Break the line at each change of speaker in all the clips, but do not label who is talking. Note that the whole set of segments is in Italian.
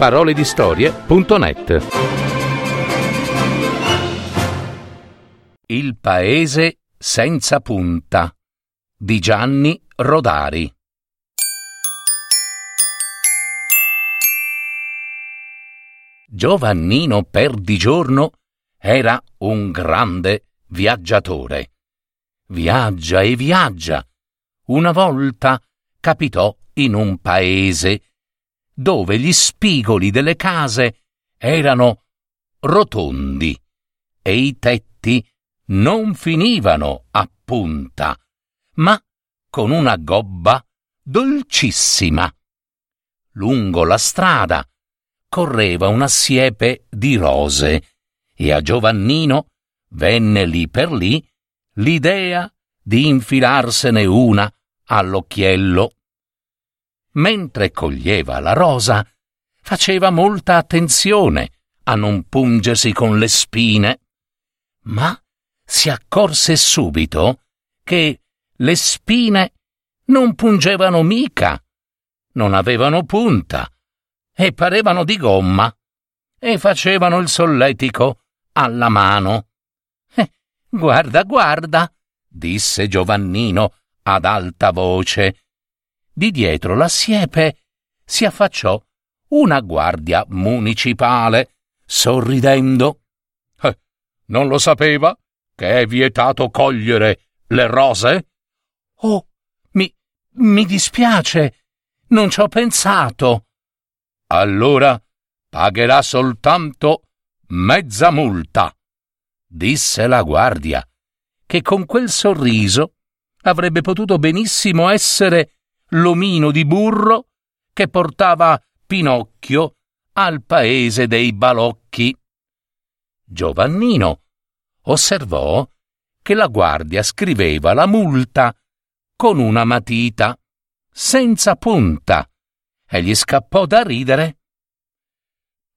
paroledistorie.net Il paese senza punta di Gianni Rodari Giovannino Perdigiorno era un grande viaggiatore. Viaggia e viaggia. Una volta capitò in un paese dove gli spigoli delle case erano rotondi e i tetti non finivano a punta, ma con una gobba dolcissima. Lungo la strada correva una siepe di rose e a Giovannino venne lì per lì l'idea di infilarsene una all'occhiello. Mentre coglieva la rosa, faceva molta attenzione a non pungersi con le spine, ma si accorse subito che le spine non pungevano mica, non avevano punta e parevano di gomma e facevano il solletico alla mano. Eh, guarda, guarda, disse Giovannino ad alta voce. Di dietro la siepe si affacciò una guardia municipale, sorridendo. Eh, non lo sapeva che è vietato cogliere le rose? Oh, mi, mi dispiace, non ci ho pensato allora pagherà soltanto mezza multa, disse la guardia, che con quel sorriso avrebbe potuto benissimo essere l'omino di burro che portava Pinocchio al paese dei balocchi. Giovannino osservò che la guardia scriveva la multa con una matita, senza punta, e gli scappò da ridere.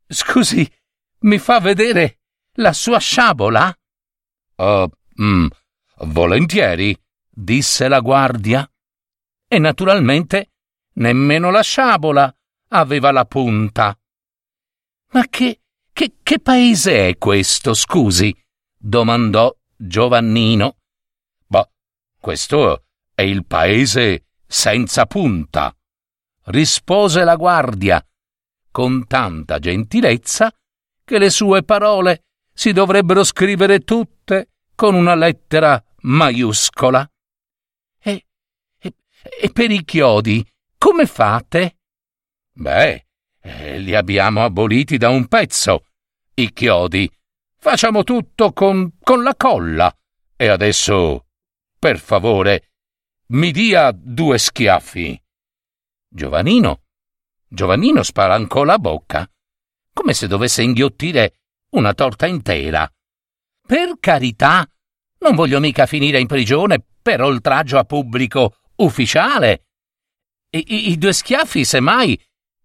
Scusi, mi fa vedere la sua sciabola? Uh, mm, volentieri, disse la guardia. E naturalmente nemmeno la sciabola aveva la punta. Ma che, che, che paese è questo, scusi? domandò Giovannino. Bah, questo è il paese senza punta, rispose la guardia, con tanta gentilezza che le sue parole si dovrebbero scrivere tutte con una lettera maiuscola. E, per i chiodi, come fate? Beh, eh, li abbiamo aboliti da un pezzo, i chiodi. Facciamo tutto con, con la colla. E adesso, per favore, mi dia due schiaffi. Giovanino. Giovannino spalancò la bocca, come se dovesse inghiottire una torta intera. Per carità, non voglio mica finire in prigione per oltraggio a pubblico ufficiale. I, i, due schiaffi, semmai,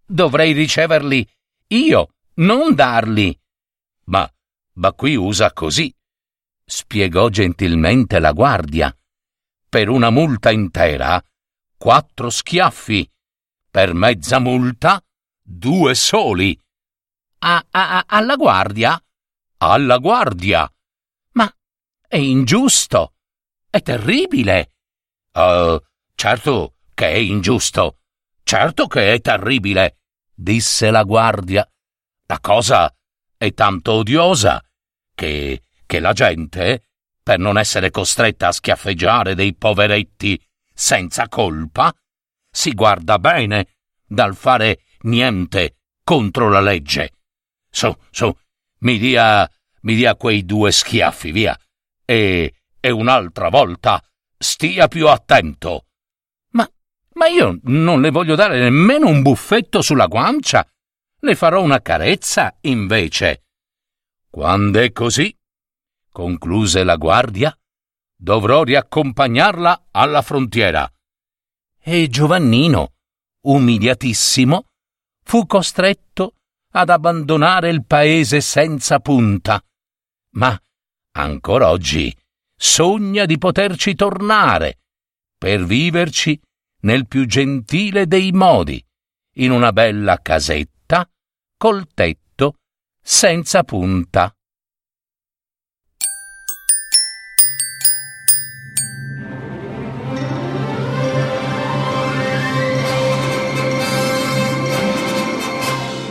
dovrei riceverli io, non darli. Ma, ma qui usa così, spiegò gentilmente la guardia. Per una multa intera, quattro schiaffi per mezza multa due soli. A, a, alla guardia? Alla guardia. Ma è ingiusto. È terribile. Uh, certo che è ingiusto. Certo che è terribile, disse la guardia. La cosa è tanto odiosa che, che la gente, per non essere costretta a schiaffeggiare dei poveretti senza colpa, si guarda bene dal fare niente contro la legge. Su, su, mi dia, mi dia quei due schiaffi, via. E, e un'altra volta stia più attento. Ma, io non le voglio dare nemmeno un buffetto sulla guancia. Le farò una carezza, invece. Quando è così, concluse la guardia, dovrò riaccompagnarla alla frontiera e Giovannino, umiliatissimo, fu costretto ad abbandonare il paese senza punta. Ma ancora oggi sogna di poterci tornare per viverci nel più gentile dei modi, in una bella casetta col tetto senza punta.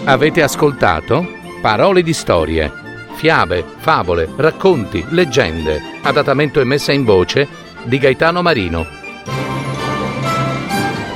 Avete ascoltato Parole di storie, fiabe, favole, racconti, leggende, adattamento e messa in voce di Gaetano Marino.